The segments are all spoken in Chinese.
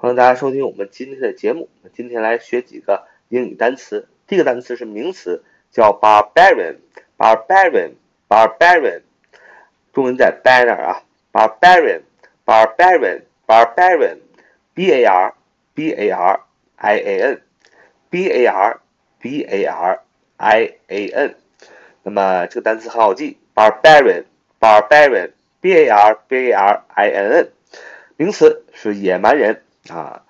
欢迎大家收听我们今天的节目。今天来学几个英语单词。第一个单词是名词，叫 barbarian，barbarian，barbarian。中文在 banner 啊，barbarian，barbarian，barbarian，b a r b a r i a n，b a r b a r i a n。那么这个单词很好记，barbarian，barbarian，b a r b a r i n n。名词是野蛮人啊，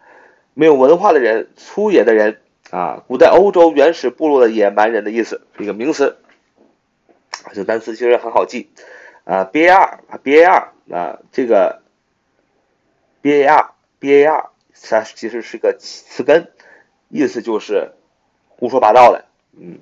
没有文化的人，粗野的人啊，古代欧洲原始部落的野蛮人的意思，一个名词。这个单词其实很好记啊，bar，bar，啊，这个 b a r b a r 它其实是个词根，意思就是胡说八道的，嗯。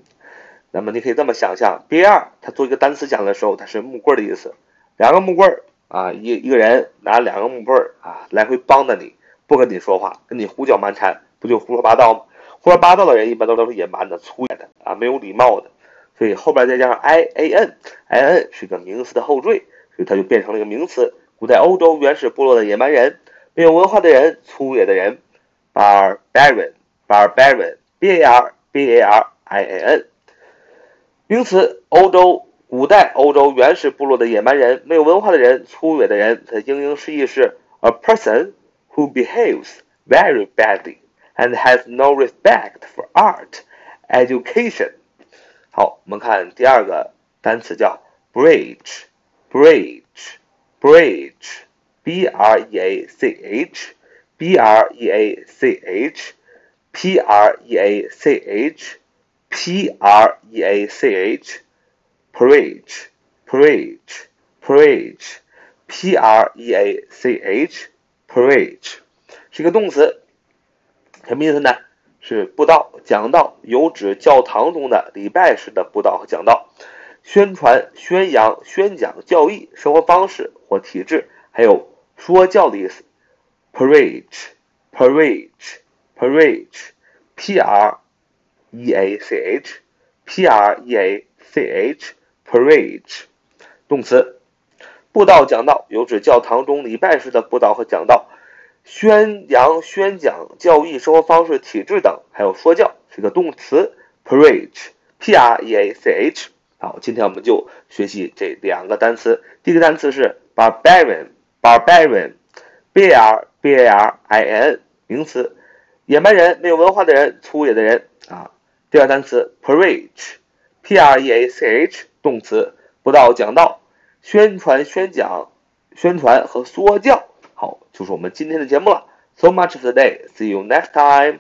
那么你可以这么想象，b a r 它做一个单词讲的时候，它是木棍的意思，两个木棍啊，一一个人拿两个木棍儿啊，来回帮着你，不跟你说话，跟你胡搅蛮缠，不就胡说八道吗？胡说八道的人一般都都是野蛮的、粗野的啊，没有礼貌的。所以后边再加上 i a n i a n 是个名词的后缀，所以它就变成了一个名词。古代欧洲原始部落的野蛮人，没有文化的人，粗野的人，barbarian，barbarian，b a r b a r i a n，名词，欧洲。古代欧洲原始部落的野蛮人，没有文化的人，粗野的人。它的英英释义是 a person who behaves very badly and has no respect for art, education。好，我们看第二个单词叫 bridge，bridge，bridge，b r e a c h，b r e a c h，p r e a c h，p r e a c h。preach, preach, preach, p r e a c h, Preach 是一个动词，什么意思呢？是布道、讲道，有指教堂中的礼拜式的布道和讲道，宣传、宣扬、宣讲教义、生活方式或体制，还有说教的意思。preach, preach, preach, p r e a c h, p r e a c h Preach，动词，布道、讲道，有指教堂中礼拜式的布道和讲道，宣扬、宣讲教义、生活方式、体制等，还有说教，是个动词。Preach，P R E A C H。好，今天我们就学习这两个单词。第一个单词是 barbarian，barbarian，B A R B A R I N，名词，野蛮人，没有文化的人，粗野的人啊。第二单词 preach，P R E A C H。动词，布道、讲道、宣传、宣讲、宣传和说教。好，就是我们今天的节目了。So much for today. See you next time.